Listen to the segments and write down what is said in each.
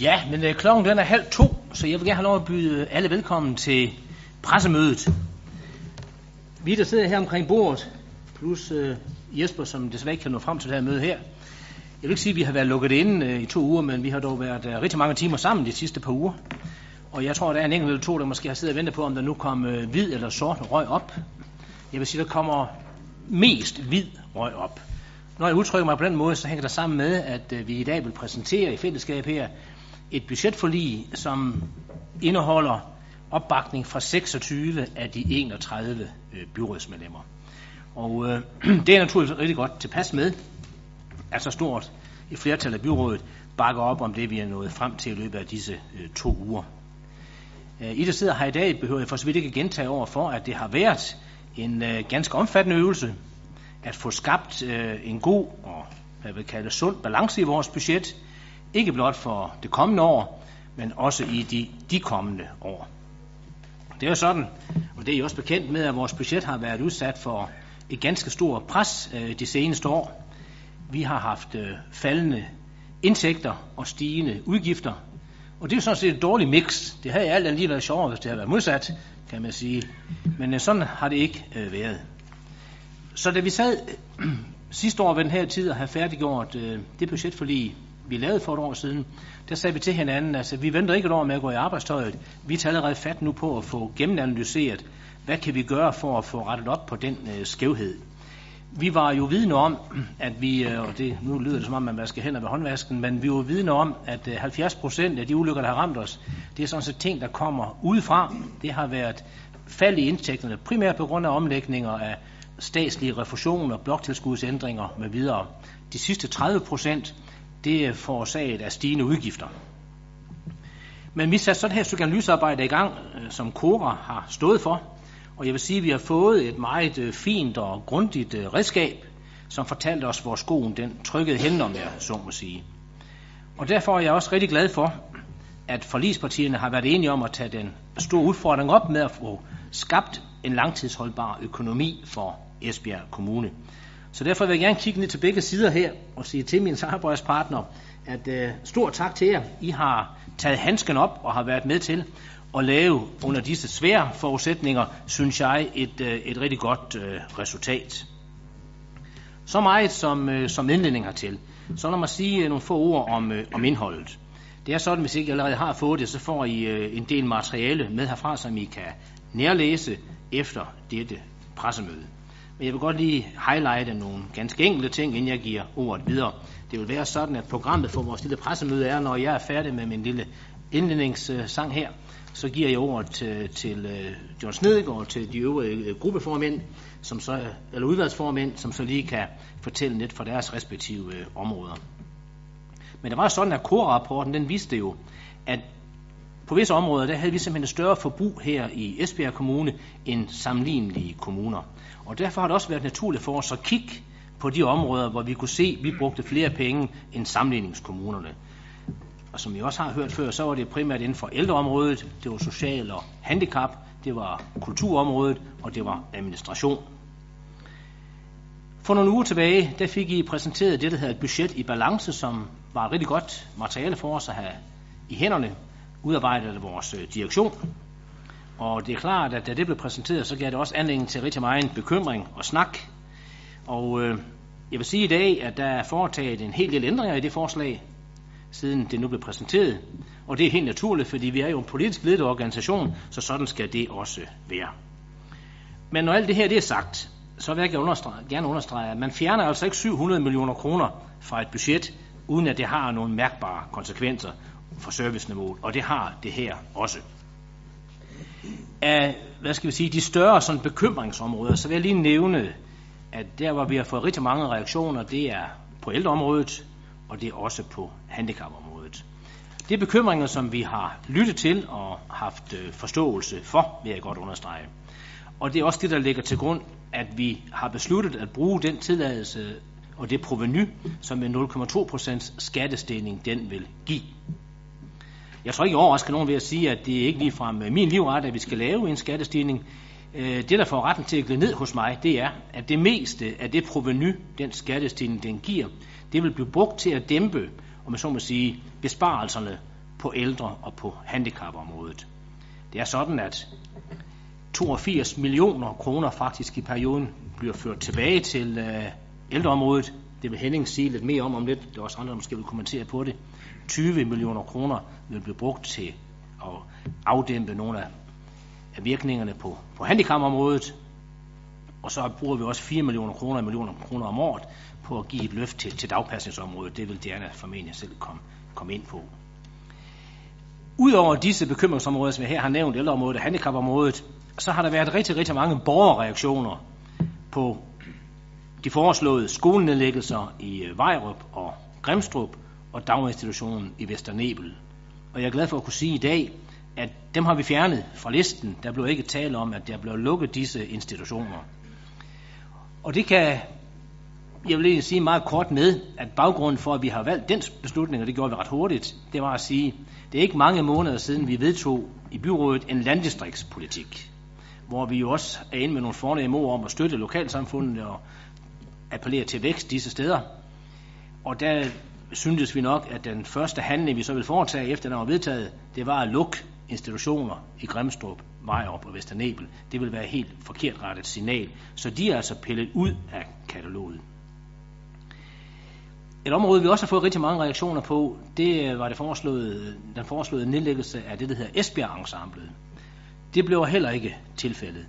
Ja, men øh, klokken den er halv to, så jeg vil gerne have lov at byde alle velkommen til pressemødet. Vi der sidder her omkring bordet, plus øh, Jesper, som desværre ikke kan nå frem til det her møde her. Jeg vil ikke sige, at vi har været lukket inde øh, i to uger, men vi har dog været øh, rigtig mange timer sammen de sidste par uger. Og jeg tror, der er en enkelt eller to, der måske har siddet og ventet på, om der nu kom øh, hvid eller sort røg op. Jeg vil sige, der kommer mest hvid røg op. Når jeg udtrykker mig på den måde, så hænger det sammen med, at øh, vi i dag vil præsentere i fællesskab her et budgetforlig, som indeholder opbakning fra 26 af de 31 øh, byrådsmedlemmer. Og øh, det er naturligvis rigtig godt tilpas med, at så stort et flertal af byrådet bakker op om det, vi er nået frem til i løbet af disse øh, to uger. Øh, I der sidder her i dag, behøver jeg for så vidt ikke gentage over for, at det har været en øh, ganske omfattende øvelse at få skabt øh, en god og hvad jeg vil kalde sund balance i vores budget, ikke blot for det kommende år, men også i de, de kommende år. Det er jo sådan, og det er I også bekendt med, at vores budget har været udsat for et ganske stort pres øh, de seneste år. Vi har haft øh, faldende indtægter og stigende udgifter, og det er jo sådan set et dårligt mix. Det havde alt andet lige været sjovere, hvis det havde været modsat, kan man sige. Men øh, sådan har det ikke øh, været. Så da vi sad øh, sidste år ved den her tid og havde færdiggjort øh, det budgetforlig, vi lavede for et år siden, der sagde vi til hinanden, altså vi venter ikke et år med at gå i arbejdstøjet. Vi tager allerede fat nu på at få gennemanalyseret, hvad kan vi gøre for at få rettet op på den øh, skævhed. Vi var jo vidne om, at vi, øh, og det, nu lyder det som om, man vasker hænder ved håndvasken, men vi var vidne om, at øh, 70 procent af de ulykker, der har ramt os, det er sådan set ting, der kommer udefra. Det har været fald i indtægterne, primært på grund af omlægninger af statslige refusioner, bloktilskudsændringer med videre. De sidste 30 procent, det er forårsaget af stigende udgifter. Men vi satte sådan her stykke analysearbejde i gang, øh, som Cora har stået for, og jeg vil sige, at vi har fået et meget øh, fint og grundigt øh, redskab, som fortalte os, hvor skoen den trykkede hen, om jeg så må sige. Og derfor er jeg også rigtig glad for, at forlispartierne har været enige om at tage den store udfordring op med at få skabt en langtidsholdbar økonomi for Esbjerg Kommune. Så derfor vil jeg gerne kigge ned til begge sider her og sige til mine samarbejdspartnere, at uh, stor tak til jer. I har taget handsken op og har været med til at lave under disse svære forudsætninger, synes jeg, et, uh, et rigtig godt uh, resultat. Så meget som, uh, som indledning hertil. Så lad mig sige nogle få ord om, uh, om indholdet. Det er sådan, hvis I ikke allerede har fået det, så får I uh, en del materiale med herfra, som I kan nærlæse efter dette pressemøde. Men jeg vil godt lige highlighte nogle ganske enkle ting, inden jeg giver ordet videre. Det vil være sådan, at programmet for vores lille pressemøde er, når jeg er færdig med min lille indledningssang her, så giver jeg ordet til, til uh, John Snedegaard til de øvrige øh, gruppeformænd, som så, eller udvalgsformænd, som så lige kan fortælle lidt fra deres respektive øh, områder. Men det var sådan, at KOR-rapporten den viste jo, at på visse områder, der havde vi simpelthen et større forbrug her i Esbjerg Kommune end sammenlignelige kommuner. Og derfor har det også været naturligt for os at kigge på de områder, hvor vi kunne se, at vi brugte flere penge end sammenligningskommunerne. Og som vi også har hørt før, så var det primært inden for ældreområdet, det var social og handicap, det var kulturområdet, og det var administration. For nogle uger tilbage, der fik I præsenteret det, der hedder et budget i balance, som var et rigtig godt materiale for os at have i hænderne, udarbejdet af vores øh, direktion. Og det er klart, at da det blev præsenteret, så gav det også anledning til rigtig meget bekymring og snak. Og øh, jeg vil sige i dag, at der er foretaget en hel del ændringer i det forslag, siden det nu blev præsenteret. Og det er helt naturligt, fordi vi er jo en politisk ledet organisation, så sådan skal det også være. Men når alt det her det er sagt, så vil jeg understrege, gerne understrege, at man fjerner altså ikke 700 millioner kroner fra et budget, uden at det har nogle mærkbare konsekvenser for serviceniveauet, og det har det her også. Af, hvad skal vi sige, de større sådan bekymringsområder, så vil jeg lige nævne, at der hvor vi har fået rigtig mange reaktioner, det er på ældreområdet, og det er også på handicapområdet. Det er bekymringer, som vi har lyttet til og haft øh, forståelse for, vil jeg godt understrege. Og det er også det, der ligger til grund, at vi har besluttet at bruge den tilladelse og det proveny, som en 0,2% skattestigning den vil give. Jeg tror ikke overrasker nogen ved at sige, at det er ikke ligefrem øh, min livret, at vi skal lave en skattestigning. Øh, det, der får retten til at glide ned hos mig, det er, at det meste af det proveny, den skattestigning, den giver, det vil blive brugt til at dæmpe, om man så må sige, besparelserne på ældre og på handicapområdet. Det er sådan, at 82 millioner kroner faktisk i perioden bliver ført tilbage til øh, ældreområdet. Det vil Henning sige lidt mere om om lidt. Der er også andre, der måske vil kommentere på det. 20 millioner kroner vil blive brugt til at afdæmpe nogle af, virkningerne på, på handicapområdet. Og så bruger vi også 4 millioner kroner, millioner kroner om året på at give et løft til, til dagpasningsområdet. Det vil Diana formentlig selv komme, komme ind på. Udover disse bekymringsområder, som jeg her har nævnt, ældreområdet og handicapområdet, så har der været rigtig, rigtig mange borgerreaktioner på de foreslåede skolenedlæggelser i øh, Vejrup og Grimstrup og daginstitutionen i Vesternebel. Og jeg er glad for at kunne sige i dag, at dem har vi fjernet fra listen. Der blev ikke tale om, at der blev lukket disse institutioner. Og det kan jeg vil lige sige meget kort med, at baggrunden for, at vi har valgt den beslutning, og det gjorde vi ret hurtigt, det var at sige, det er ikke mange måneder siden, vi vedtog i byrådet en landdistriktspolitik, hvor vi jo også er inde med nogle fornemme ord om at støtte lokalsamfundet og appellere til vækst disse steder. Og der syntes vi nok, at den første handling, vi så ville foretage, efter den var vedtaget, det var at lukke institutioner i Grimstrup, Vejrup og Vesternebel. Det vil være helt forkert rettet signal. Så de er altså pillet ud af kataloget. Et område, vi også har fået rigtig mange reaktioner på, det var det foreslåede, den foreslåede nedlæggelse af det, der hedder Esbjerg Ensemblet. Det blev heller ikke tilfældet.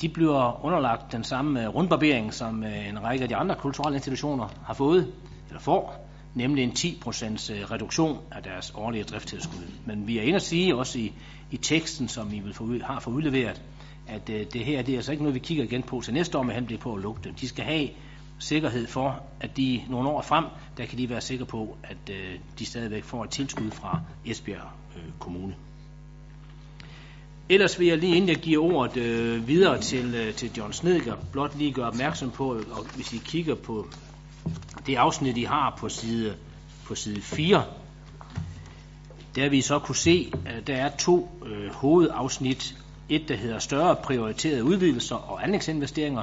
De bliver underlagt den samme rundbarbering, som øh, en række af de andre kulturelle institutioner har fået, eller får, nemlig en 10% øh, reduktion af deres årlige driftstilskud. Men vi er inde at sige også i, i teksten, som vi vil få, har fået udleveret, at øh, det her det er altså ikke noget, vi kigger igen på til næste år med henblik på at lukke dem. De skal have sikkerhed for, at de nogle år frem, der kan de være sikre på, at øh, de stadigvæk får et tilskud fra Esbjerg øh, Kommune. Ellers vil jeg lige inden jeg giver ordet øh, videre til, øh, til John Snedger, blot lige gøre opmærksom på, og hvis I kigger på det afsnit, I har på side, på side 4, der vi så kunne se, at der er to øh, hovedafsnit. Et, der hedder større prioriterede udvidelser og anlægsinvesteringer,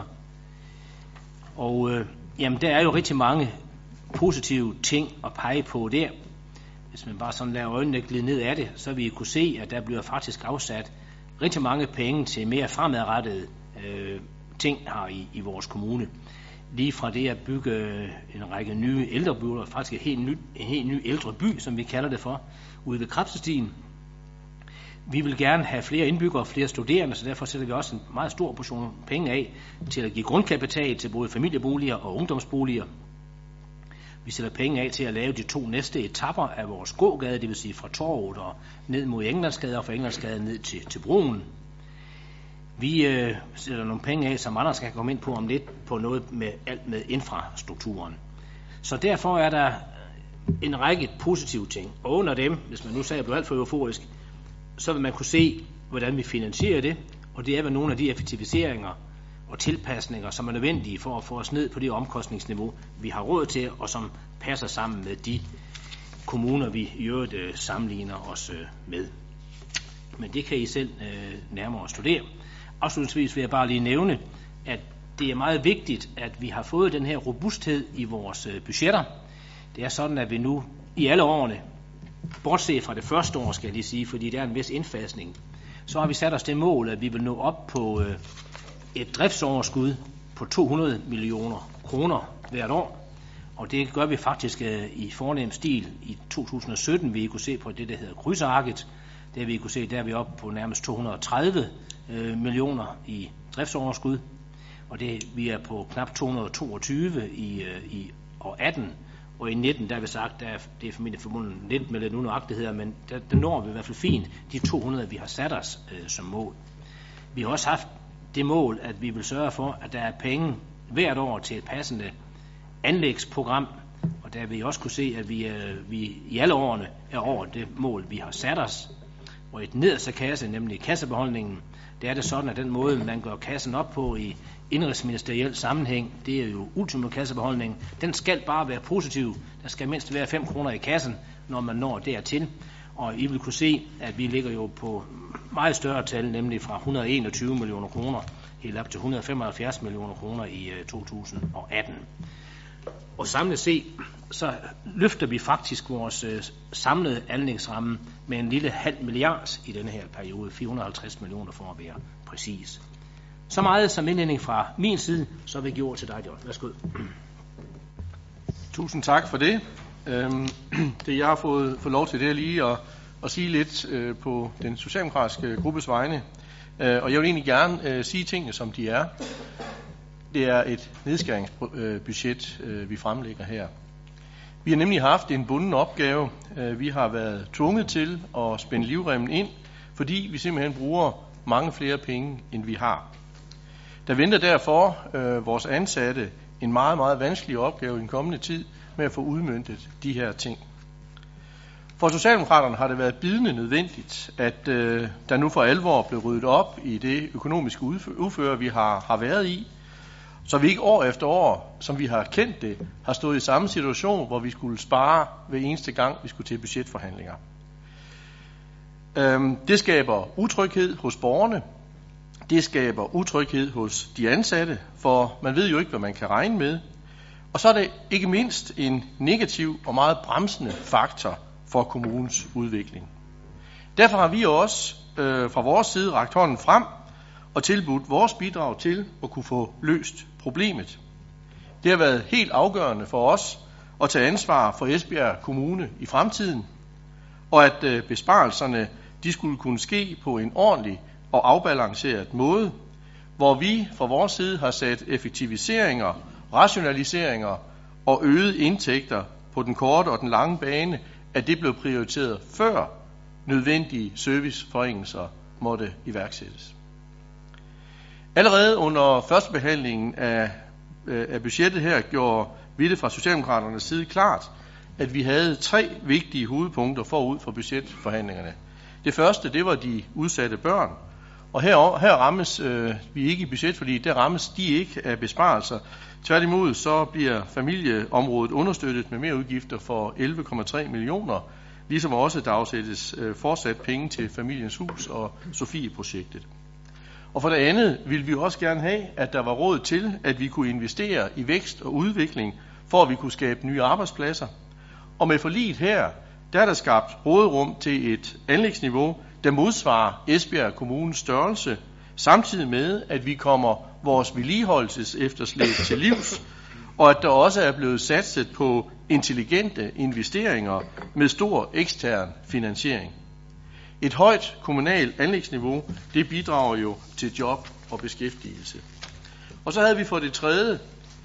og øh, jamen, der er jo rigtig mange positive ting at pege på der. Hvis man bare sådan lader øjnene glide ned af det, så vi kunne se, at der bliver faktisk afsat rigtig mange penge til mere fremadrettede øh, ting her i, i vores kommune. Lige fra det at bygge øh, en række nye ældrebyer, faktisk en helt ny, en helt ny ældre by, som vi kalder det for, ude ved Krabsestien, vi vil gerne have flere indbyggere og flere studerende, så derfor sætter vi også en meget stor portion penge af til at give grundkapital til både familieboliger og ungdomsboliger. Vi sætter penge af til at lave de to næste etapper af vores gågade, det vil sige fra Torvet og ned mod Englandsgade og fra Englandsgade ned til, til broen. Vi øh, sætter nogle penge af, som andre skal komme ind på om lidt, på noget med alt med infrastrukturen. Så derfor er der en række positive ting. Og under dem, hvis man nu sagde, at jeg blev alt for euforisk, så vil man kunne se, hvordan vi finansierer det, og det er ved nogle af de effektiviseringer og tilpasninger, som er nødvendige for at få os ned på det omkostningsniveau, vi har råd til, og som passer sammen med de kommuner, vi i øvrigt øh, sammenligner os øh, med. Men det kan I selv øh, nærmere studere. Afslutningsvis vil jeg bare lige nævne, at det er meget vigtigt, at vi har fået den her robusthed i vores øh, budgetter. Det er sådan, at vi nu i alle årene bortset fra det første år, skal jeg lige sige, fordi der er en vis indfasning, så har vi sat os det mål, at vi vil nå op på øh, et driftsoverskud på 200 millioner kroner hvert år. Og det gør vi faktisk øh, i fornem stil. I 2017 vi kunne se på det, der hedder krydsarket. Der vi kunne se, der er vi oppe på nærmest 230 øh, millioner i driftsoverskud. Og det, vi er på knap 222 i, øh, i år 18 og i 19, der har vi sagt, der er, det er formentlig forbundet lidt med lidt unøjagtigheder, men der, der når vi i hvert fald fint de 200, vi har sat os øh, som mål. Vi har også haft det mål, at vi vil sørge for, at der er penge hvert år til et passende anlægsprogram, og der vil I også kunne se, at vi, øh, vi i alle årene er over det mål, vi har sat os. Og et nederste kasse, nemlig kassebeholdningen, det er det sådan, at den måde, man gør kassen op på i indrigsministeriel sammenhæng, det er jo ultimo kassebeholdning, den skal bare være positiv. Der skal mindst være 5 kroner i kassen, når man når dertil. Og I vil kunne se, at vi ligger jo på meget større tal, nemlig fra 121 millioner kroner helt op til 175 millioner kroner i øh, 2018. Og samlet set, så løfter vi faktisk vores øh, samlede anlægsramme med en lille halv milliard i denne her periode, 450 millioner for at være præcis. Så meget som indledning fra min side, så vil jeg give ord til dig, John. Værsgo. Tusind tak for det. Øhm, det jeg har fået, fået lov til, det er lige at, at sige lidt øh, på den socialdemokratiske gruppes vegne. Øh, og jeg vil egentlig gerne øh, sige tingene, som de er. Det er et nedskæringsbudget, øh, vi fremlægger her. Vi har nemlig haft en bunden opgave. Øh, vi har været tvunget til at spænde livremmen ind, fordi vi simpelthen bruger mange flere penge, end vi har. Der venter derfor øh, vores ansatte en meget, meget vanskelig opgave i den kommende tid med at få udmyndtet de her ting. For Socialdemokraterne har det været bidende nødvendigt, at øh, der nu for alvor blev ryddet op i det økonomiske udføre, vi har, har været i, så vi ikke år efter år, som vi har kendt det, har stået i samme situation, hvor vi skulle spare hver eneste gang, vi skulle til budgetforhandlinger. Øhm, det skaber utryghed hos borgerne. Det skaber utryghed hos de ansatte, for man ved jo ikke, hvad man kan regne med. Og så er det ikke mindst en negativ og meget bremsende faktor for kommunens udvikling. Derfor har vi også øh, fra vores side rakt hånden frem og tilbudt vores bidrag til at kunne få løst problemet. Det har været helt afgørende for os at tage ansvar for Esbjerg Kommune i fremtiden, og at øh, besparelserne de skulle kunne ske på en ordentlig og afbalanceret måde, hvor vi fra vores side har sat effektiviseringer, rationaliseringer og øgede indtægter på den korte og den lange bane, at det blev prioriteret før nødvendige serviceforringelser måtte iværksættes. Allerede under førstebehandlingen af, øh, af budgettet her gjorde vi det fra Socialdemokraternes side klart, at vi havde tre vigtige hovedpunkter forud for budgetforhandlingerne. Det første, det var de udsatte børn, og her, her rammes øh, vi ikke i budget, fordi der rammes de ikke af besparelser. Tværtimod så bliver familieområdet understøttet med mere udgifter for 11,3 millioner, ligesom også der afsættes øh, fortsat penge til familiens hus og Sofie-projektet. Og for det andet vil vi også gerne have, at der var råd til, at vi kunne investere i vækst og udvikling, for at vi kunne skabe nye arbejdspladser. Og med forliget her, der er der skabt råderum til et anlægsniveau, der modsvarer Esbjerg Kommunes størrelse, samtidig med, at vi kommer vores vedligeholdelses efterslæb til livs, og at der også er blevet satset på intelligente investeringer med stor ekstern finansiering. Et højt kommunalt anlægsniveau, det bidrager jo til job og beskæftigelse. Og så havde vi for det tredje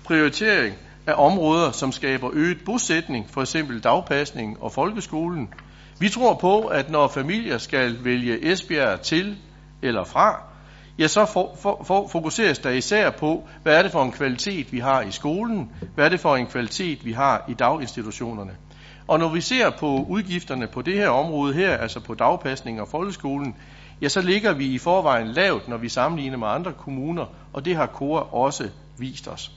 prioritering af områder, som skaber øget bosætning, for eksempel dagpasning og folkeskolen. Vi tror på, at når familier skal vælge Esbjerg til eller fra, ja, så for, for, for, fokuseres der især på, hvad er det for en kvalitet, vi har i skolen, hvad er det for en kvalitet, vi har i daginstitutionerne. Og når vi ser på udgifterne på det her område her, altså på dagpasning og folkeskolen, ja, så ligger vi i forvejen lavt, når vi sammenligner med andre kommuner, og det har KORA også vist os.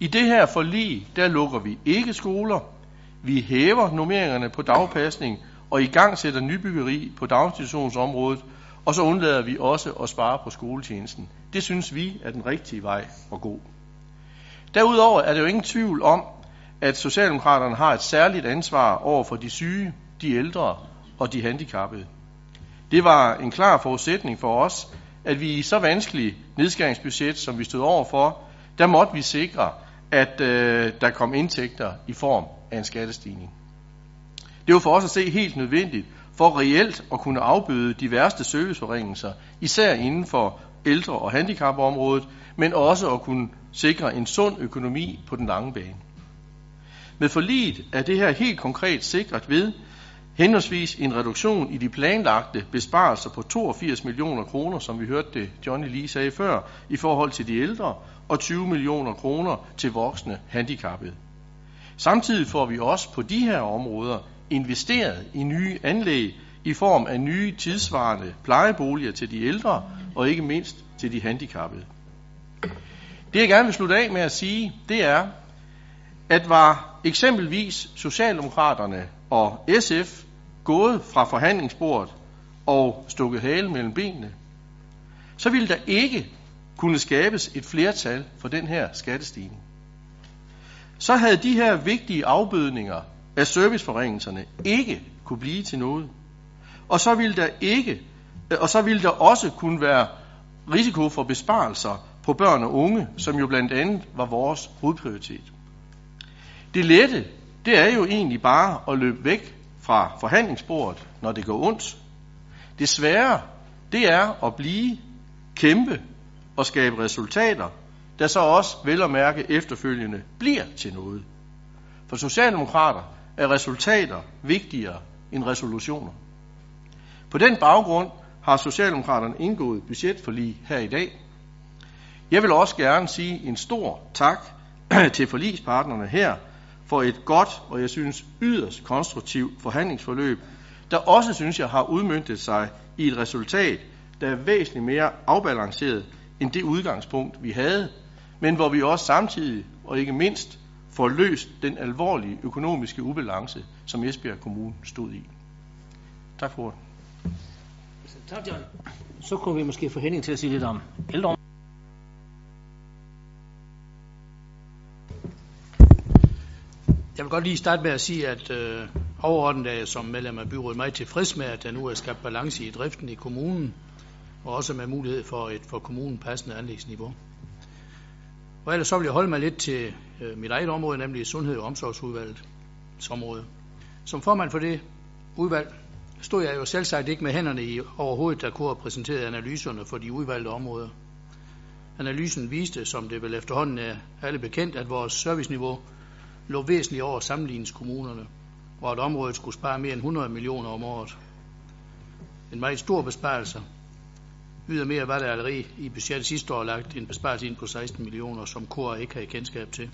I det her forlig, der lukker vi ikke skoler, vi hæver normeringerne på dagpasning og i gang sætter nybyggeri på daginstitutionsområdet, og så undlader vi også at spare på skoletjenesten. Det synes vi er den rigtige vej at gå. Derudover er det jo ingen tvivl om, at Socialdemokraterne har et særligt ansvar over for de syge, de ældre og de handicappede. Det var en klar forudsætning for os, at vi i så vanskelig nedskæringsbudget, som vi stod over for, der måtte vi sikre, at øh, der kom indtægter i form af en skattestigning. Det var for os at se helt nødvendigt for reelt at kunne afbøde de værste serviceforringelser, især inden for ældre- og handicapområdet, men også at kunne sikre en sund økonomi på den lange bane. Med forliget er det her helt konkret sikret ved henholdsvis en reduktion i de planlagte besparelser på 82 millioner kroner, som vi hørte det Johnny lige sagde før, i forhold til de ældre, og 20 millioner kroner til voksne handicappede. Samtidig får vi også på de her områder investeret i nye anlæg i form af nye tidsvarende plejeboliger til de ældre og ikke mindst til de handicappede. Det jeg gerne vil slutte af med at sige, det er, at var eksempelvis Socialdemokraterne og SF gået fra forhandlingsbordet og stukket hale mellem benene, så ville der ikke kunne skabes et flertal for den her skattestigning. så havde de her vigtige afbødninger af serviceforringelserne ikke kunne blive til noget. Og så ville der ikke, øh, og så ville der også kunne være risiko for besparelser på børn og unge, som jo blandt andet var vores hovedprioritet. Det lette, det er jo egentlig bare at løbe væk fra forhandlingsbordet, når det går ondt. Det svære, det er at blive, kæmpe og skabe resultater, der så også vel at mærke efterfølgende bliver til noget. For Socialdemokrater er resultater vigtigere end resolutioner. På den baggrund har Socialdemokraterne indgået budgetforlig her i dag. Jeg vil også gerne sige en stor tak til forligspartnerne her for et godt og jeg synes yderst konstruktivt forhandlingsforløb, der også synes jeg har udmyndtet sig i et resultat, der er væsentligt mere afbalanceret end det udgangspunkt, vi havde, men hvor vi også samtidig og ikke mindst får løst den alvorlige økonomiske ubalance, som Esbjerg Kommune stod i. Tak for ordet. Tak, John. Så kunne vi måske få Henning til at sige lidt om ældre. Jeg vil godt lige starte med at sige, at øh, overordnet er jeg som medlem af byrådet meget tilfreds med, at der nu er skabt balance i driften i kommunen, og også med mulighed for et for kommunen passende anlægsniveau. Og ellers så vil jeg holde mig lidt til øh, mit eget område, nemlig Sundhed- og Omsorgsudvalgets område. Som formand for det udvalg stod jeg jo selvsagt ikke med hænderne i overhovedet, der kunne have præsenteret analyserne for de udvalgte områder. Analysen viste, som det vel efterhånden er alle bekendt, at vores serviceniveau lå væsentligt over sammenligningskommunerne, og at området skulle spare mere end 100 millioner om året. En meget stor besparelse. Ydermere var der allerede i budgettet sidste år lagt en besparelse ind på 16 millioner, som KOR ikke havde kendskab til.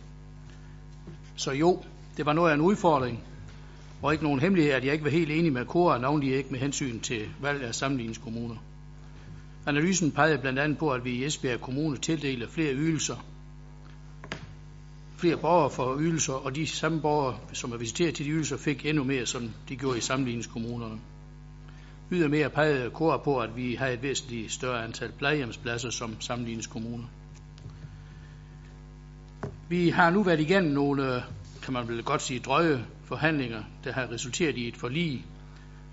Så jo, det var noget af en udfordring, og ikke nogen hemmelighed, at jeg ikke var helt enig med KOR, navnlig ikke med hensyn til valg af sammenligningskommuner. Analysen pegede blandt andet på, at vi i Esbjerg Kommune tildeler flere ydelser, flere borgere for ydelser, og de samme borgere, som er visiteret til de ydelser, fik endnu mere, som de gjorde i sammenligningskommunerne. Ydermere pegede KOR på, at vi har et væsentligt større antal plejehjemspladser som sammenligningskommuner. Vi har nu været igennem nogle, kan man vel godt sige, drøje forhandlinger, der har resulteret i et forlig,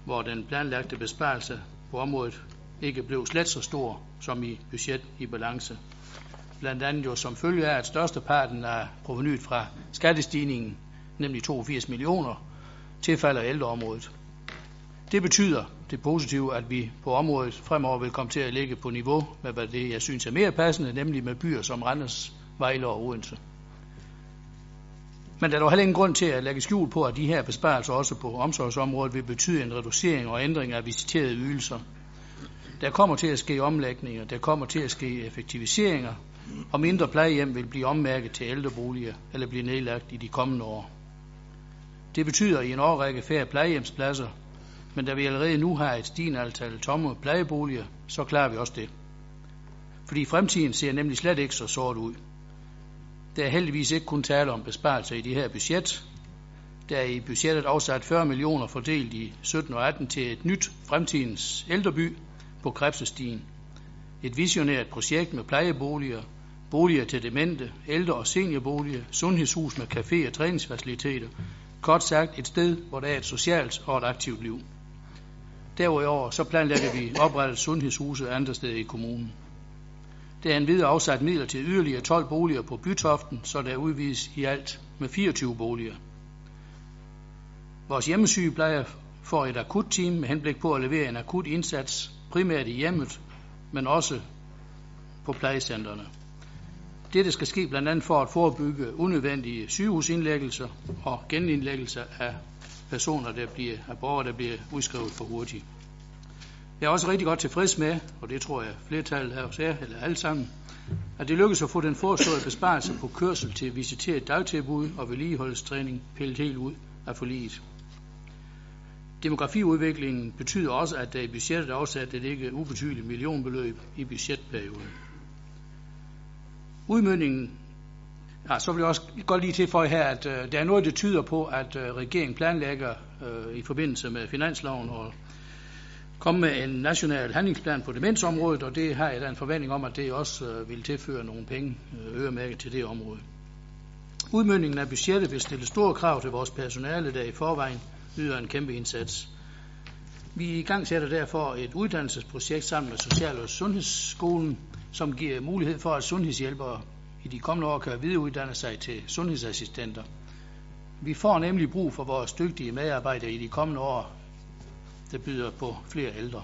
hvor den planlagte besparelse på området ikke blev slet så stor som i budget i balance. Blandt andet jo som følge af, at størsteparten af provenyet fra skattestigningen, nemlig 82 millioner, tilfalder ældreområdet. Det betyder det positive, at vi på området fremover vil komme til at ligge på niveau med, hvad det jeg synes er mere passende, nemlig med byer som Randers, Vejle og Odense. Men der er dog heller ingen grund til at lægge skjul på, at de her besparelser også på omsorgsområdet vil betyde en reducering og ændring af visiterede ydelser. Der kommer til at ske omlægninger, der kommer til at ske effektiviseringer, og mindre plejehjem vil blive ommærket til ældreboliger eller blive nedlagt i de kommende år. Det betyder i en årrække færre plejehjemspladser, men da vi allerede nu har et stigende antal tomme plejeboliger, så klarer vi også det. Fordi fremtiden ser nemlig slet ikke så sort ud. Der er heldigvis ikke kun tale om besparelser i det her budget. Der er i budgettet afsat 40 millioner fordelt i 17 og 18 til et nyt fremtidens ældreby på Krebsestien. Et visionært projekt med plejeboliger, boliger til demente, ældre- og seniorboliger, sundhedshus med café og træningsfaciliteter. Kort sagt et sted, hvor der er et socialt og et aktivt liv. Derudover så planlægger vi oprettet sundhedshuse andre steder i kommunen. Der er en videre afsat midler til yderligere 12 boliger på Bytoften, så der udvides i alt med 24 boliger. Vores hjemmesygeplejer får et akutteam med henblik på at levere en akut indsats, primært i hjemmet, men også på plejecentrene. Dette skal ske blandt andet for at forebygge unødvendige sygehusindlæggelser og genindlæggelser af personer, der bliver, af borgere, der bliver udskrevet for hurtigt. Jeg er også rigtig godt tilfreds med, og det tror jeg flertallet her hos jer, eller alle sammen, at det lykkedes at få den foreslåede besparelse på kørsel til visiteret dagtilbud og vedligeholdstræning pillet helt ud af forliget. Demografiudviklingen betyder også, at der i budgettet er afsat et ikke ubetydeligt millionbeløb i budgetperioden udmyndingen, ja, så vil jeg også godt lige tilføje her, at øh, der er noget, der tyder på, at øh, regeringen planlægger øh, i forbindelse med finansloven og komme med en national handlingsplan på demensområdet, og det har jeg da en forventning om, at det også øh, vil tilføre nogle penge øh, øremærket til det område. Udmyndingen af budgettet vil stille store krav til vores personale, der i forvejen yder en kæmpe indsats. Vi i gang sætter derfor et uddannelsesprojekt sammen med Social- og Sundhedsskolen, som giver mulighed for, at sundhedshjælpere i de kommende år kan videreuddanne sig til sundhedsassistenter. Vi får nemlig brug for vores dygtige medarbejdere i de kommende år, der byder på flere ældre.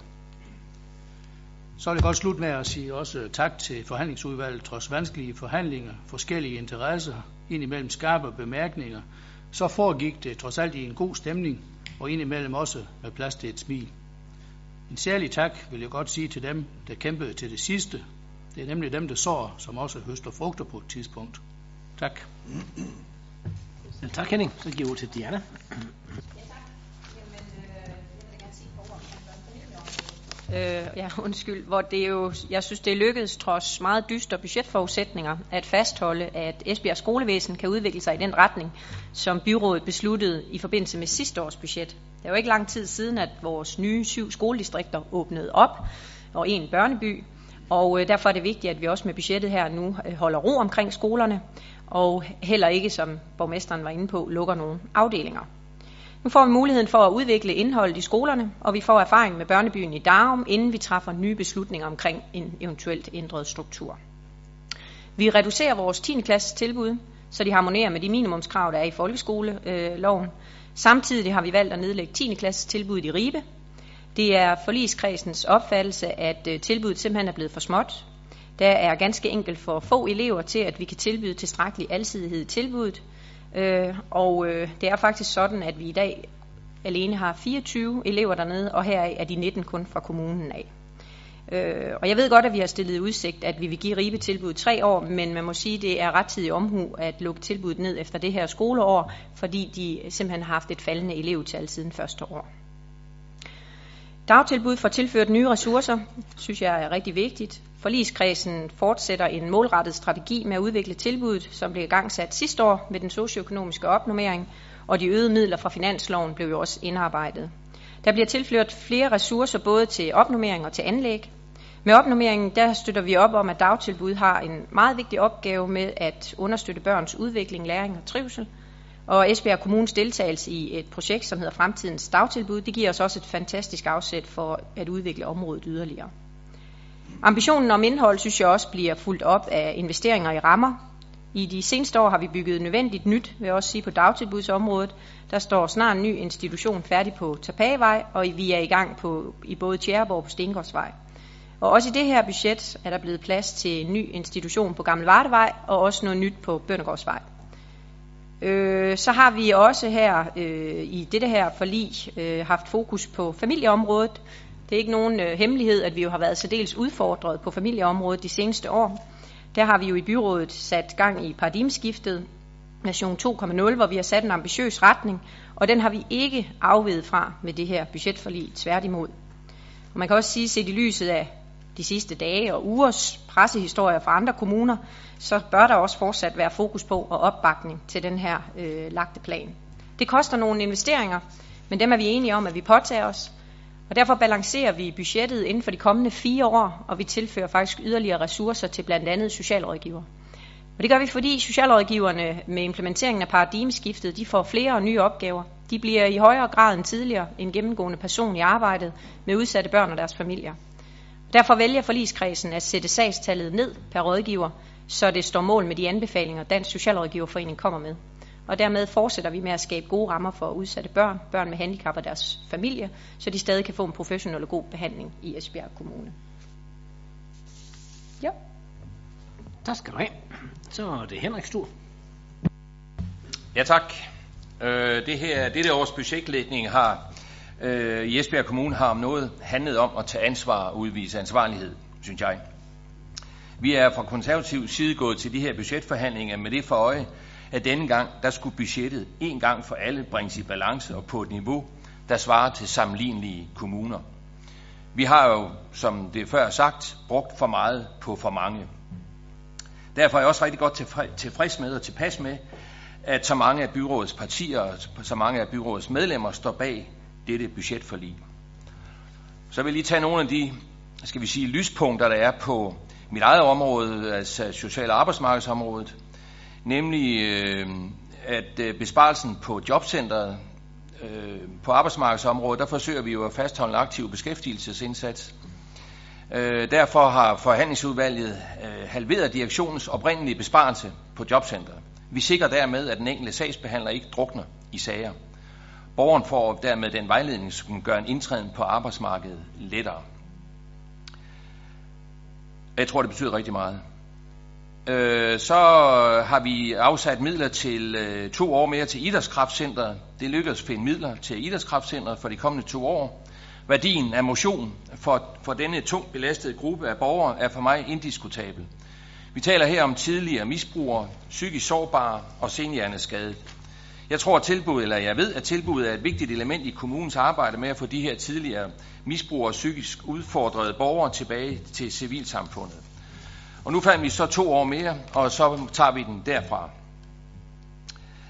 Så vil jeg godt slut med at sige også tak til forhandlingsudvalget. Trods vanskelige forhandlinger, forskellige interesser, indimellem skarpe bemærkninger, så foregik det trods alt i en god stemning, og indimellem også med plads til et smil. En særlig tak vil jeg godt sige til dem, der kæmpede til det sidste. Det er nemlig dem, der sår, som også høster frugter på et tidspunkt. Tak. Ja, tak Henning. Så giver jeg ordet til Diana. øh, ja, undskyld, hvor det jo, jeg synes, det lykkedes trods meget dystre budgetforudsætninger at fastholde, at Esbjerg skolevæsen kan udvikle sig i den retning, som byrådet besluttede i forbindelse med sidste års budget. Det er jo ikke lang tid siden, at vores nye syv skoledistrikter åbnede op, og en børneby, og øh, derfor er det vigtigt, at vi også med budgettet her nu øh, holder ro omkring skolerne, og heller ikke, som borgmesteren var inde på, lukker nogle afdelinger. Nu får vi muligheden for at udvikle indholdet i skolerne, og vi får erfaring med børnebyen i Darum, inden vi træffer nye beslutninger omkring en eventuelt ændret struktur. Vi reducerer vores 10. klasses tilbud, så de harmonerer med de minimumskrav, der er i folkeskoleloven. Samtidig har vi valgt at nedlægge 10. klasses tilbud i Ribe. Det er forligskredsens opfattelse, at øh, tilbuddet simpelthen er blevet for småt. Der er ganske enkelt for få elever til, at vi kan tilbyde tilstrækkelig alsidighed i tilbuddet. Øh, og øh, det er faktisk sådan, at vi i dag alene har 24 elever dernede, og heraf er de 19 kun fra kommunen af. Øh, og jeg ved godt, at vi har stillet udsigt, at vi vil give Ribe tilbud tre år, men man må sige, at det er rettidig omhu at lukke tilbuddet ned efter det her skoleår, fordi de simpelthen har haft et faldende elevtal siden første år. Dagtilbud får tilført nye ressourcer, synes jeg er rigtig vigtigt. Forligskredsen fortsætter en målrettet strategi med at udvikle tilbuddet, som blev igangsat sidste år med den socioøkonomiske opnummering, og de øgede midler fra finansloven blev jo også indarbejdet. Der bliver tilført flere ressourcer både til opnummering og til anlæg. Med opnummeringen der støtter vi op om, at dagtilbud har en meget vigtig opgave med at understøtte børns udvikling, læring og trivsel. Og Esbjerg Kommunes deltagelse i et projekt, som hedder Fremtidens Dagtilbud, det giver os også et fantastisk afsæt for at udvikle området yderligere. Ambitionen om indhold synes jeg også bliver fuldt op af investeringer i rammer. I de seneste år har vi bygget nødvendigt nyt, vil jeg også sige, på dagtilbudsområdet. Der står snart en ny institution færdig på Tapagevej, og vi er i gang på, i både Tjæreborg på Stengårdsvej. Og også i det her budget er der blevet plads til en ny institution på Gamle Vardevej, og også noget nyt på Bøndergårdsvej. Øh, så har vi også her øh, i dette her forlig øh, haft fokus på familieområdet. Det er ikke nogen øh, hemmelighed, at vi jo har været særdeles udfordret på familieområdet de seneste år. Der har vi jo i byrådet sat gang i paradigmeskiftet, version 2.0, hvor vi har sat en ambitiøs retning, og den har vi ikke afvedet fra med det her budgetforlig, tværtimod. Og man kan også sige, set i lyset af de sidste dage og ugers pressehistorier fra andre kommuner, så bør der også fortsat være fokus på og opbakning til den her øh, lagte plan. Det koster nogle investeringer, men dem er vi enige om, at vi påtager os, og derfor balancerer vi budgettet inden for de kommende fire år, og vi tilfører faktisk yderligere ressourcer til blandt andet socialrådgiver. Og det gør vi, fordi socialrådgiverne med implementeringen af paradigmeskiftet, de får flere og nye opgaver. De bliver i højere grad end tidligere en gennemgående person i arbejdet med udsatte børn og deres familier. Derfor vælger forligskredsen at sætte sagstallet ned per rådgiver, så det står mål med de anbefalinger, Dansk Socialrådgiverforening kommer med. Og dermed fortsætter vi med at skabe gode rammer for udsatte børn, børn med handicap og deres familie, så de stadig kan få en professionel og god behandling i Esbjerg Kommune. Ja. Tak skal du have. Så er det Henrik Stur. Ja tak. Øh, det her, dette års budgetlægning har øh, i Esbjerg Kommune har om noget handlet om at tage ansvar og udvise ansvarlighed, synes jeg. Vi er fra konservativ side gået til de her budgetforhandlinger med det for øje, at denne gang, der skulle budgettet en gang for alle bringes i balance og på et niveau, der svarer til sammenlignelige kommuner. Vi har jo, som det før sagt, brugt for meget på for mange. Derfor er jeg også rigtig godt tilfreds med og tilpas med, at så mange af byrådets partier og så mange af byrådets medlemmer står bag dette budgetforlig. Så vil jeg lige tage nogle af de, skal vi sige, lyspunkter, der er på mit eget område, altså social- og arbejdsmarkedsområdet. nemlig øh, at øh, besparelsen på jobcentret øh, på arbejdsmarkedsområdet, der forsøger vi jo at fastholde en aktiv beskæftigelsesindsats. Øh, derfor har forhandlingsudvalget øh, halveret direktionens oprindelige besparelse på jobcentret. Vi sikrer dermed, at den enkelte sagsbehandler ikke drukner i sager. Borgeren får dermed den vejledning, som gør en indtræden på arbejdsmarkedet lettere. Jeg tror, det betyder rigtig meget. Øh, så har vi afsat midler til øh, to år mere til Idrætskraftcenteret. Det lykkedes at finde midler til Idrætskraftcenteret for de kommende to år. Værdien af motion for, for denne tungt belastede gruppe af borgere er for mig indiskutabel. Vi taler her om tidligere misbrugere, psykisk sårbare og senhjerneskadet. Jeg tror, at tilbud, eller jeg ved, at tilbuddet er et vigtigt element i kommunens arbejde med at få de her tidligere misbrugere og psykisk udfordrede borgere tilbage til civilsamfundet. Og nu fandt vi så to år mere, og så tager vi den derfra.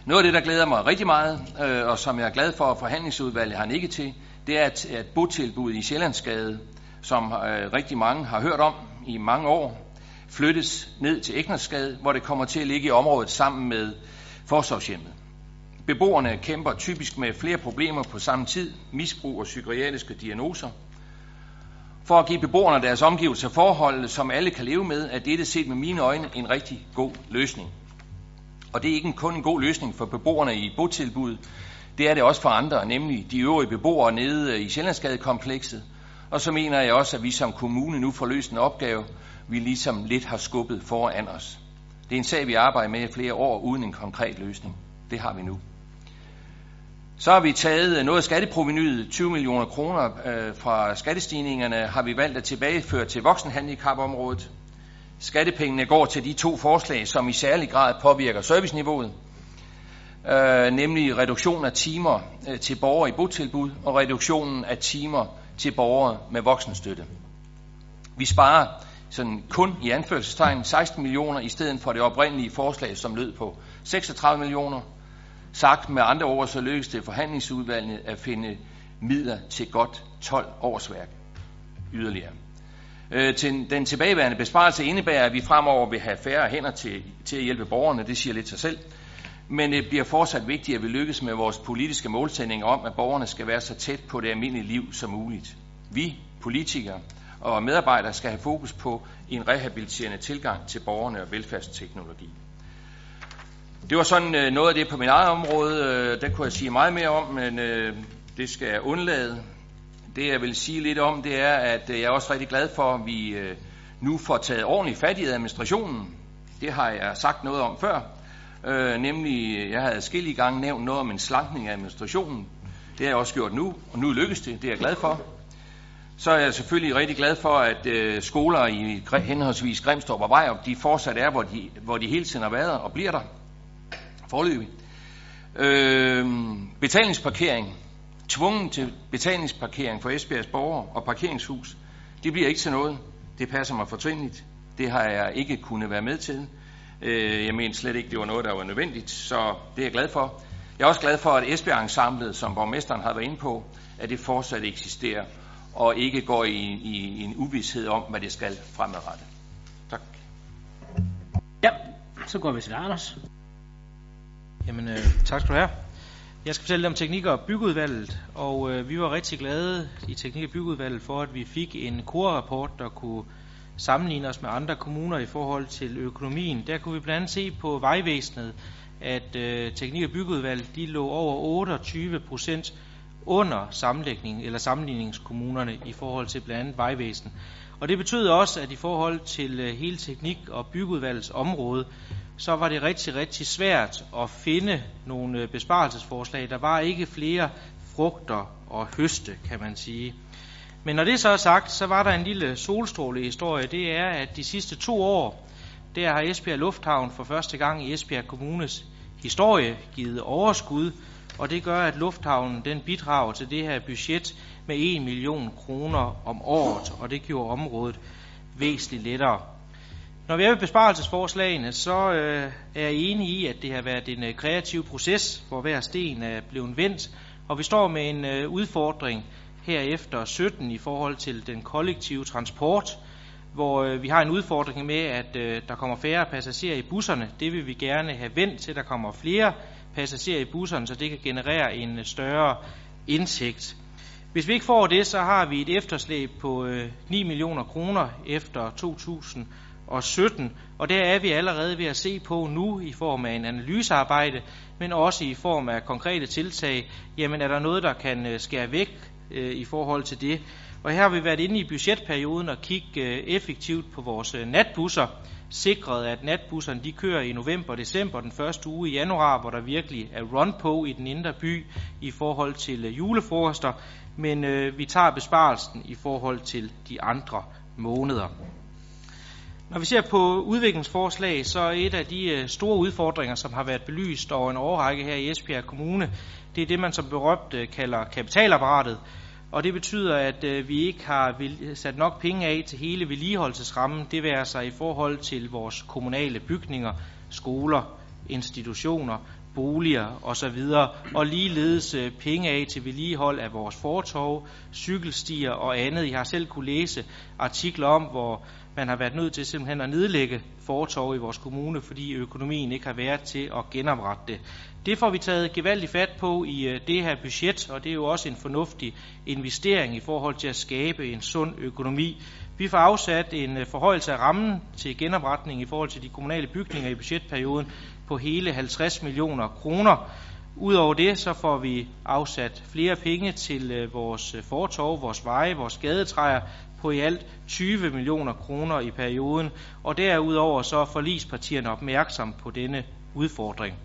Noget af det, der glæder mig rigtig meget, øh, og som jeg er glad for, at forhandlingsudvalget har nikket til, det er, at, at botilbuddet i Sjællandsgade, som øh, rigtig mange har hørt om i mange år, flyttes ned til Egnersgade, hvor det kommer til at ligge i området sammen med forsorgshjemmet. Beboerne kæmper typisk med flere problemer på samme tid, misbrug og psykiatriske diagnoser. For at give beboerne deres omgivelser forhold, som alle kan leve med, er dette set med mine øjne en rigtig god løsning. Og det er ikke kun en god løsning for beboerne i botilbud, det er det også for andre, nemlig de øvrige beboere nede i Sjællandsgadekomplekset. Og så mener jeg også, at vi som kommune nu får løst en opgave, vi ligesom lidt har skubbet foran os. Det er en sag, vi arbejder med i flere år uden en konkret løsning. Det har vi nu. Så har vi taget noget af skatteprovenyet, 20 millioner kroner øh, fra skattestigningerne, har vi valgt at tilbageføre til voksenhandicapområdet. Skattepengene går til de to forslag, som i særlig grad påvirker serviceniveauet, øh, nemlig reduktion af timer øh, til borgere i botilbud og reduktionen af timer til borgere med voksenstøtte. Vi sparer sådan kun i anførselstegn 16 millioner i stedet for det oprindelige forslag, som lød på 36 millioner. Sagt med andre ord, så lykkedes det forhandlingsudvalget at finde midler til godt 12 årsværk yderligere. Øh, til den tilbageværende besparelse indebærer, at vi fremover vil have færre hænder til, til at hjælpe borgerne. Det siger lidt sig selv. Men det bliver fortsat vigtigt, at vi lykkes med vores politiske målsætning om, at borgerne skal være så tæt på det almindelige liv som muligt. Vi, politikere og medarbejdere, skal have fokus på en rehabiliterende tilgang til borgerne og velfærdsteknologi. Det var sådan øh, noget af det på min eget område. Øh, der kunne jeg sige meget mere om, men øh, det skal jeg undlade. Det jeg vil sige lidt om, det er, at øh, jeg er også rigtig glad for, at vi øh, nu får taget ordentligt fat i administrationen. Det har jeg sagt noget om før. Øh, nemlig, jeg havde skille gange nævnt noget om en slankning af administrationen. Det har jeg også gjort nu, og nu lykkes det. Det er jeg glad for. Så er jeg selvfølgelig rigtig glad for, at øh, skoler i henholdsvis Grimstorp og Vejrup, de fortsat er, hvor de, hvor de hele tiden har været og bliver der forløbig. Øh, betalingsparkering, tvungen til betalingsparkering for Esbjergs borgere og parkeringshus, det bliver ikke til noget. Det passer mig fortrinligt. Det har jeg ikke kunne være med til. Øh, jeg mener slet ikke, det var noget, der var nødvendigt, så det er jeg glad for. Jeg er også glad for, at Esbjerg Ensemblet, som borgmesteren har været inde på, at det fortsat eksisterer, og ikke går i, i, i en uvidshed om, hvad det skal fremadrettet. Tak. Ja, så går vi til Anders. Jamen, øh, tak skal du have. Jeg skal fortælle lidt om teknik- og byggeudvalget, og øh, vi var rigtig glade i teknik- og byggeudvalget for, at vi fik en core-rapport, der kunne sammenligne os med andre kommuner i forhold til økonomien. Der kunne vi blandt andet se på vejvæsenet, at øh, teknik- og byggeudvalget de lå over 28 procent under sammenlægning eller sammenligningskommunerne i forhold til blandt andet vejvæsen. Og det betød også, at i forhold til øh, hele teknik- og byggeudvalgets område, så var det rigtig, rigtig svært at finde nogle øh, besparelsesforslag. Der var ikke flere frugter og høste, kan man sige. Men når det så er sagt, så var der en lille solstrålehistorie. Det er, at de sidste to år, der har Esbjerg Lufthavn for første gang i Esbjerg Kommunes historie givet overskud, og det gør, at lufthavnen den bidrager til det her budget med 1 million kroner om året, og det gjorde området væsentligt lettere. Når vi er ved besparelsesforslagene, så øh, er jeg enig i, at det har været en øh, kreativ proces, hvor hver sten er blevet vendt, og vi står med en øh, udfordring herefter 17 i forhold til den kollektive transport, hvor øh, vi har en udfordring med, at øh, der kommer færre passagerer i busserne. Det vil vi gerne have vendt til, at der kommer flere passagerer i busserne, så det kan generere en øh, større indtægt. Hvis vi ikke får det, så har vi et efterslæb på øh, 9 millioner kroner efter 2000 og 17, og der er vi allerede ved at se på nu i form af en analysearbejde, men også i form af konkrete tiltag. Jamen er der noget, der kan øh, skære væk øh, i forhold til det? Og her har vi været inde i budgetperioden og kigge øh, effektivt på vores øh, natbusser, sikret at natbusserne de kører i november og december, den første uge i januar, hvor der virkelig er run på i den indre by i forhold til øh, julefrokoster, men øh, vi tager besparelsen i forhold til de andre måneder. Når vi ser på udviklingsforslag, så er et af de øh, store udfordringer, som har været belyst over en årrække her i Esbjerg Kommune, det er det, man som berømt øh, kalder kapitalapparatet og det betyder, at øh, vi ikke har sat nok penge af til hele vedligeholdelsesrammen. Det vil sig i forhold til vores kommunale bygninger, skoler, institutioner, boliger osv. Og ligeledes penge af til vedligehold af vores fortov, cykelstier og andet. Jeg har selv kunne læse artikler om, hvor man har været nødt til simpelthen at nedlægge fortov i vores kommune, fordi økonomien ikke har været til at genoprette det. Det får vi taget gevaldigt fat på i øh, det her budget, og det er jo også en fornuftig investering i forhold til at skabe en sund økonomi. Vi får afsat en øh, forhøjelse af rammen til genopretning i forhold til de kommunale bygninger i budgetperioden på hele 50 millioner kroner. Udover det så får vi afsat flere penge til øh, vores fortov, vores veje, vores gadetræer på i alt 20 millioner kroner i perioden, og derudover så er forlispartierne opmærksom på denne udfordring.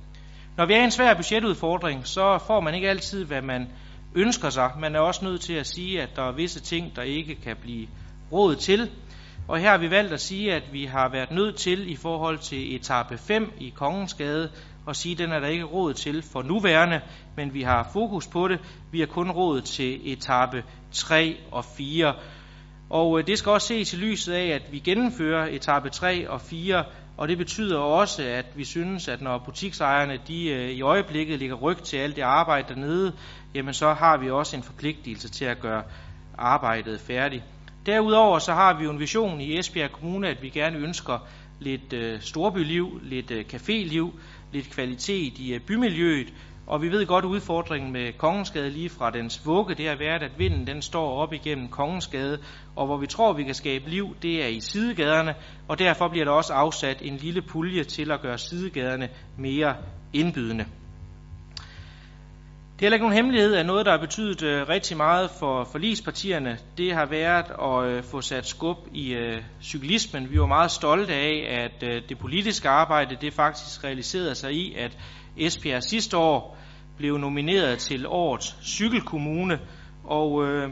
Når vi er i en svær budgetudfordring, så får man ikke altid, hvad man ønsker sig. Man er også nødt til at sige, at der er visse ting, der ikke kan blive råd til. Og her har vi valgt at sige, at vi har været nødt til i forhold til etape 5 i Kongensgade, at sige, at den er der ikke råd til for nuværende, men vi har fokus på det. Vi har kun råd til etape 3 og 4. Og øh, det skal også ses i lyset af, at vi gennemfører etape 3 og 4 og det betyder også, at vi synes, at når butiksejerne de øh, i øjeblikket ligger ryg til alt det arbejde dernede, jamen så har vi også en forpligtelse til at gøre arbejdet færdigt. Derudover så har vi jo en vision i Esbjerg Kommune, at vi gerne ønsker lidt øh, storbyliv, lidt caféliv, lidt kvalitet i bymiljøet, og vi ved godt udfordringen med Kongensgade lige fra dens vugge, det har været, at vinden den står op igennem Kongensgade, og hvor vi tror, vi kan skabe liv, det er i sidegaderne, og derfor bliver der også afsat en lille pulje til at gøre sidegaderne mere indbydende. Det er heller ikke nogen hemmelighed, at noget, der har betydet øh, rigtig meget for forlispartierne, det har været at øh, få sat skub i øh, cyklismen. Vi var meget stolte af, at øh, det politiske arbejde, det faktisk realiserede sig i, at Esbjerg sidste år blev nomineret til årets cykelkommune, og øh,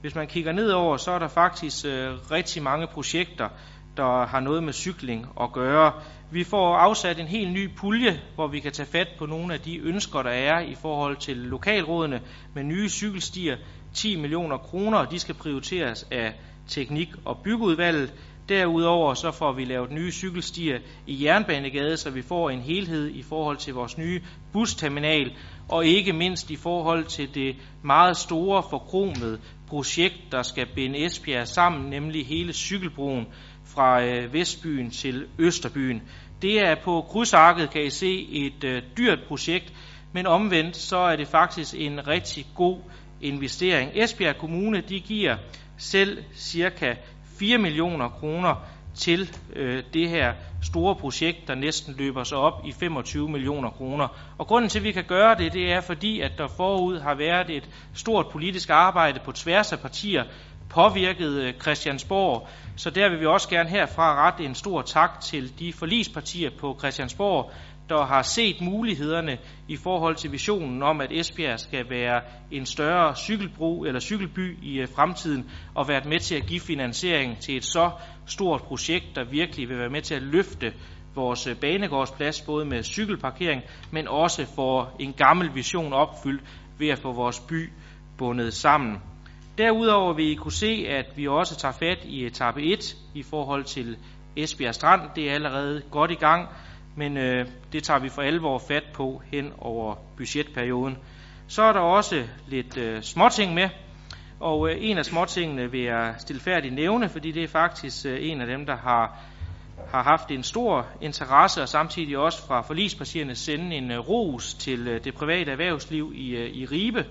hvis man kigger nedover, så er der faktisk øh, rigtig mange projekter, der har noget med cykling at gøre. Vi får afsat en helt ny pulje, hvor vi kan tage fat på nogle af de ønsker, der er i forhold til lokalrådene med nye cykelstier. 10 millioner kroner, de skal prioriteres af teknik- og byggeudvalget. Derudover så får vi lavet nye cykelstier i Jernbanegade, så vi får en helhed i forhold til vores nye busterminal, og ikke mindst i forhold til det meget store forkromede projekt, der skal binde Esbjerg sammen, nemlig hele cykelbroen fra øh, Vestbyen til Østerbyen. Det er på krydsarket, kan I se, et øh, dyrt projekt, men omvendt så er det faktisk en rigtig god investering. Esbjerg Kommune de giver selv cirka 4 millioner kroner til øh, det her store projekt, der næsten løber sig op i 25 millioner kroner. Og grunden til, at vi kan gøre det, det er fordi, at der forud har været et stort politisk arbejde på tværs af partier, påvirket øh, Christiansborg. Så der vil vi også gerne herfra rette en stor tak til de forlispartier på Christiansborg, der har set mulighederne i forhold til visionen om, at Esbjerg skal være en større cykelbro eller cykelby i øh, fremtiden, og været med til at give finansiering til et så stort projekt, der virkelig vil være med til at løfte vores øh, banegårdsplads, både med cykelparkering, men også for en gammel vision opfyldt ved at få vores by bundet sammen. Derudover vil I kunne se, at vi også tager fat i etape 1 i forhold til Esbjerg Strand. Det er allerede godt i gang men øh, det tager vi for alvor fat på hen over budgetperioden. Så er der også lidt øh, småting med, og øh, en af småtingene vil jeg stilfærdigt nævne, fordi det er faktisk øh, en af dem, der har, har haft en stor interesse, og samtidig også fra forlispartierne sende en øh, ros til øh, det private erhvervsliv i, øh, i Ribe,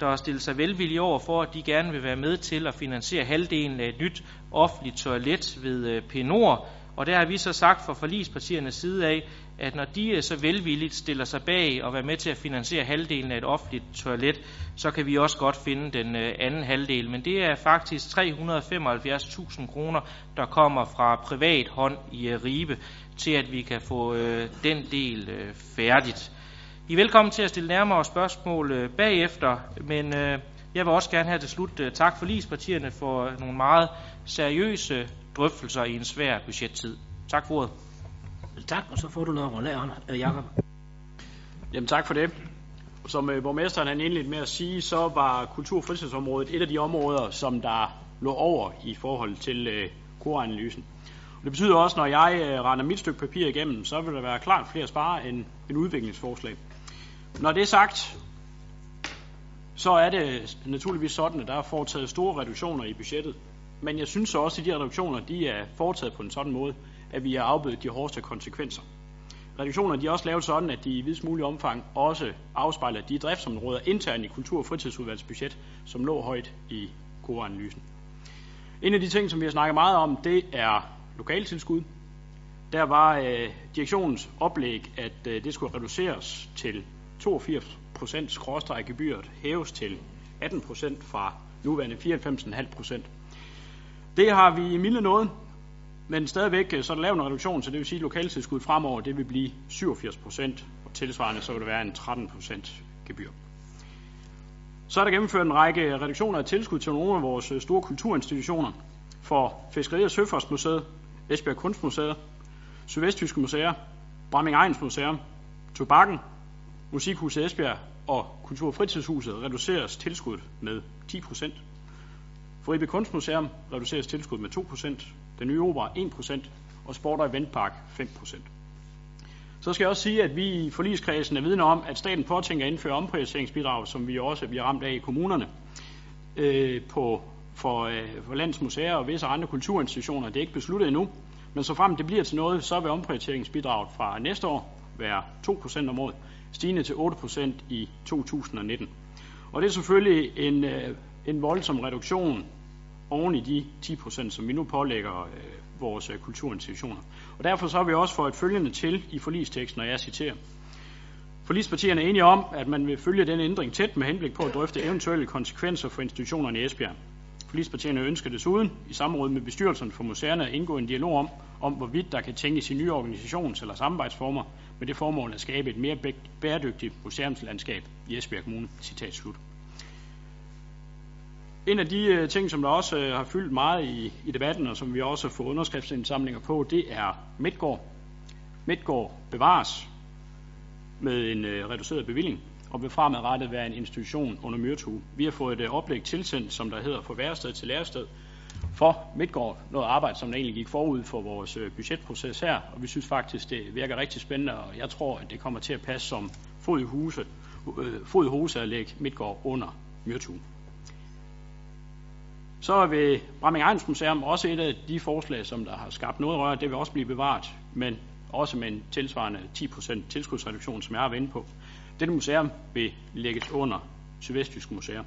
der har stillet sig velvillige over for, at de gerne vil være med til at finansiere halvdelen af et nyt offentligt toilet ved øh, P-Nord. Og der har vi så sagt fra forlispartiernes side af, at når de øh, så velvilligt stiller sig bag og være med til at finansiere halvdelen af et offentligt toilet, så kan vi også godt finde den øh, anden halvdel. Men det er faktisk 375.000 kroner, der kommer fra privat hånd i øh, Ribe, til at vi kan få den del færdigt. I er velkommen til at stille nærmere spørgsmål bagefter, men jeg vil også gerne her til slut tak for ligespartierne for nogle meget seriøse drøftelser i en svær budgettid. Tak for ordet. Tak, og så får du noget rolleren, øh, Jakob. Jamen tak for det. Som øh, borgmesteren han indledte med at sige, så var kultur- og fritidsområdet et af de områder, som der lå over i forhold til øh, koranalysen. Og det betyder også, når jeg øh, render mit stykke papir igennem, så vil der være klart flere spare end, end udviklingsforslag. Når det er sagt, så er det naturligvis sådan, at der er foretaget store reduktioner i budgettet. Men jeg synes også, at de reduktioner de er foretaget på en sådan måde, at vi har afbødet de hårdeste konsekvenser. Reduktioner de er også lavet sådan, at de i videst mulig omfang også afspejler de driftsområder internt i Kultur- og Fritidsudvalgets budget, som lå højt i koranalysen. En af de ting, som vi har snakket meget om, det er lokaltilskud. Der var øh, direktionens oplæg, at øh, det skulle reduceres til 82 procent skråstreg gebyret hæves til 18 procent fra nuværende 94,5 procent. Det har vi i milde noget, men stadigvæk øh, så er der lavet en reduktion, så det vil sige, at lokaltilskud fremover det vil blive 87 procent, og tilsvarende så vil det være en 13 procent gebyr. Så er der gennemført en række reduktioner af tilskud til nogle af vores øh, store kulturinstitutioner. For Fiskeri- og Søfartsmuseet, Esbjerg Kunstmuseet, Sydvesttyske Museer, Bramming Ejens Museum, Tobakken, Musikhuset Esbjerg og Kultur- og Fritidshuset reduceres tilskuddet med 10 procent. For Ribe Kunstmuseum reduceres tilskuddet med 2 procent, den nye opera 1%, og Sport- og Eventpark 5%. Så skal jeg også sige, at vi i forligskredsen er vidne om, at staten påtænker at indføre omprioriteringsbidrag, som vi også bliver ramt af i kommunerne, øh, på, for, øh, for landets museer og visse andre kulturinstitutioner. Det er ikke besluttet endnu, men så frem det bliver til noget, så vil omprioriteringsbidraget fra næste år være 2% om året, stigende til 8% i 2019. Og det er selvfølgelig en, øh, en voldsom reduktion oven i de 10 procent, som vi nu pålægger øh, vores øh, kulturinstitutioner. Og derfor så har vi også fået følgende til i forlisteksten, og jeg citerer. Forlispartierne er enige om, at man vil følge den ændring tæt med henblik på at drøfte eventuelle konsekvenser for institutionerne i Esbjerg. Forlispartierne ønsker desuden i samråd med bestyrelsen for museerne at indgå en dialog om, om hvorvidt der kan tænkes i nye organisations- eller samarbejdsformer med det formål at skabe et mere bæredygtigt museumslandskab i Esbjerg Kommune. Citat slut. En af de øh, ting, som der også øh, har fyldt meget i, i debatten, og som vi også får underskriftsindsamlinger på, det er Midtgård. Midtgård bevares med en øh, reduceret bevilling, og vil fremadrettet være en institution under Myrtue. Vi har fået et uh, oplæg tilsendt, som der hedder fra værested til lærested, for Midtgård. Noget arbejde, som der egentlig gik forud for vores budgetproces her, og vi synes faktisk, det virker rigtig spændende, og jeg tror, at det kommer til at passe som fod i huse, øh, fod i huse at lægge Midtgård under Myrtue. Så vil Bramming Ejens Museum også et af de forslag, som der har skabt noget røre, det vil også blive bevaret, men også med en tilsvarende 10% tilskudsreduktion, som jeg har været inde på. Dette museum vil lægges under Sydvestjysk Museum.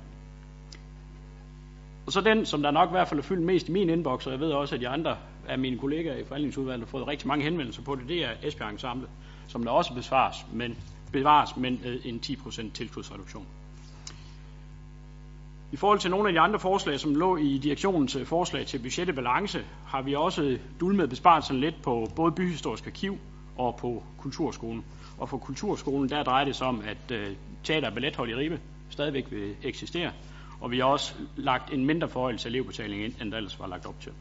Og så den, som der nok i hvert fald er fyldt mest i min inbox, og jeg ved også, at de andre af mine kollegaer i forhandlingsudvalget har fået rigtig mange henvendelser på det, det er Esbjerg Ensemble, som der også besvares, men, bevares, men en 10% tilskudsreduktion. I forhold til nogle af de andre forslag, som lå i direktionens øh, forslag til budgettebalance, har vi også øh, dulmet besparelserne lidt på både Byhistorisk Arkiv og på Kulturskolen. Og for Kulturskolen, der drejer det sig om, at uh, teater- og ballethold i Ribe stadigvæk vil eksistere, og vi har også lagt en mindre forhøjelse af elevbetaling ind, end der ellers var lagt op til.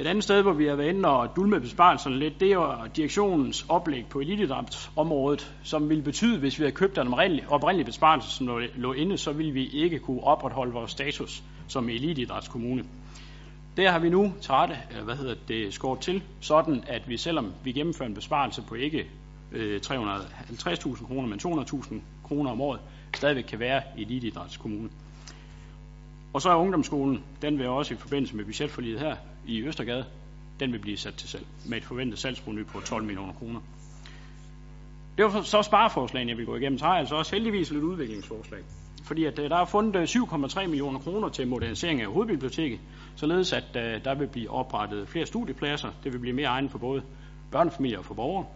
Et andet sted, hvor vi har været inde og dulme besparelserne lidt, det er direktionens oplæg på elitidrætsområdet, som ville betyde, hvis vi havde købt den oprindelige besparelse, som lå, lå inde, så ville vi ikke kunne opretholde vores status som elitidrætskommune. Der har vi nu trætte, øh, hvad hedder det, skåret til, sådan at vi, selvom vi gennemfører en besparelse på ikke øh, 350.000 kroner, men 200.000 kroner om året, stadigvæk kan være elitidrætskommune. Og så er ungdomsskolen, den vil også i forbindelse med budgetforliget her i Østergade, den vil blive sat til salg med et forventet salgsproveny på 12 millioner kroner. Det var så spareforslagene, jeg vil gå igennem. Så har jeg altså også heldigvis lidt udviklingsforslag. Fordi at, øh, der er fundet øh, 7,3 millioner kroner til modernisering af hovedbiblioteket, således at uh, der vil blive oprettet flere studiepladser. Det vil blive mere egnet for både børnefamilier og for borgere.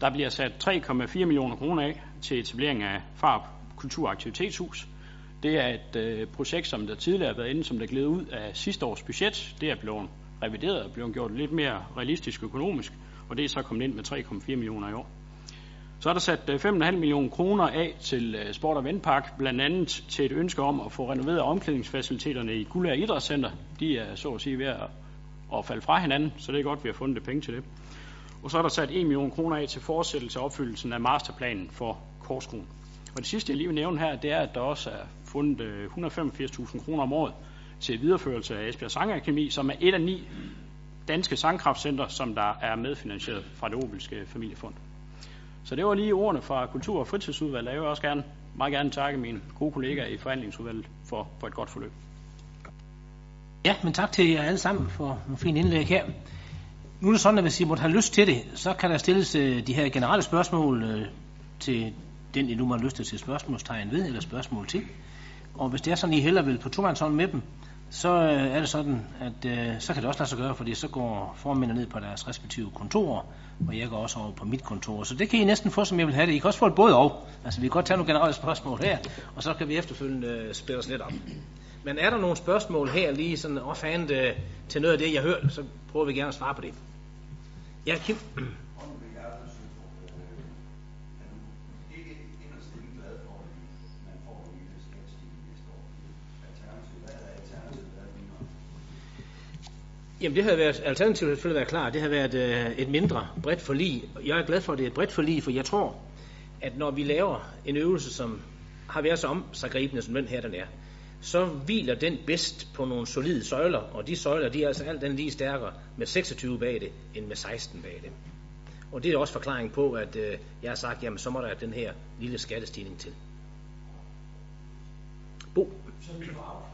Der bliver sat 3,4 millioner kroner af til etablering af Farb Kulturaktivitetshus. Det er et øh, projekt, som der tidligere har været inde, som der gled ud af sidste års budget. Det er blevet revideret og blevet gjort lidt mere realistisk økonomisk, og det er så kommet ind med 3,4 millioner i år. Så er der sat øh, 5,5 millioner kroner af til øh, Sport- og Vendpark, blandt andet til et ønske om at få renoveret omklædningsfaciliteterne i Guldager Idrætscenter. De er så at sige ved at, at falde fra hinanden, så det er godt, at vi har fundet det penge til det. Og så er der sat 1 million kroner af til fortsættelse af opfyldelsen af masterplanen for Korskronen. Og det sidste, jeg lige vil nævne her, det er, at der også er fundet øh, 185.000 kroner om året til videreførelse af Esbjerg Sangakademi, som er et af ni danske sangkraftcenter, som der er medfinansieret fra det Obelske Familiefond. Så det var lige ordene fra Kultur- og Fritidsudvalget. Jeg vil også gerne, meget gerne takke mine gode kollegaer i forhandlingsudvalget for, for et godt forløb. Ja, men tak til jer alle sammen for en fin indlæg her. Nu er det sådan, at hvis I måtte have lyst til det, så kan der stilles øh, de her generelle spørgsmål øh, til den, I nu har lyst til at spørgsmålstegn ved, eller spørgsmål til. Og hvis det er sådan, I heller vil på tomandshånd med dem, så øh, er det sådan, at øh, så kan det også lade sig gøre, fordi så går formændene ned på deres respektive kontorer, og jeg går også over på mit kontor. Så det kan I næsten få, som jeg vil have det. I kan også få det både og. Altså, vi kan godt tage nogle generelle spørgsmål her, og så kan vi efterfølgende øh, spille os lidt op. Men er der nogle spørgsmål her lige sådan offhand øh, til noget af det, jeg hørte, så prøver vi gerne at svare på det. Ja, Kim. Jamen det havde været, alternativet selvfølgelig været klar, det havde været øh, et mindre bredt forlig. Jeg er glad for, at det er et bredt forlig, for jeg tror, at når vi laver en øvelse, som har været så gribende som den her den er, så hviler den bedst på nogle solide søjler, og de søjler, de er altså alt den lige stærkere med 26 bag det, end med 16 bag det. Og det er også forklaring på, at øh, jeg har sagt, jamen så må der den her lille skattestigning til. Bo? Så vi får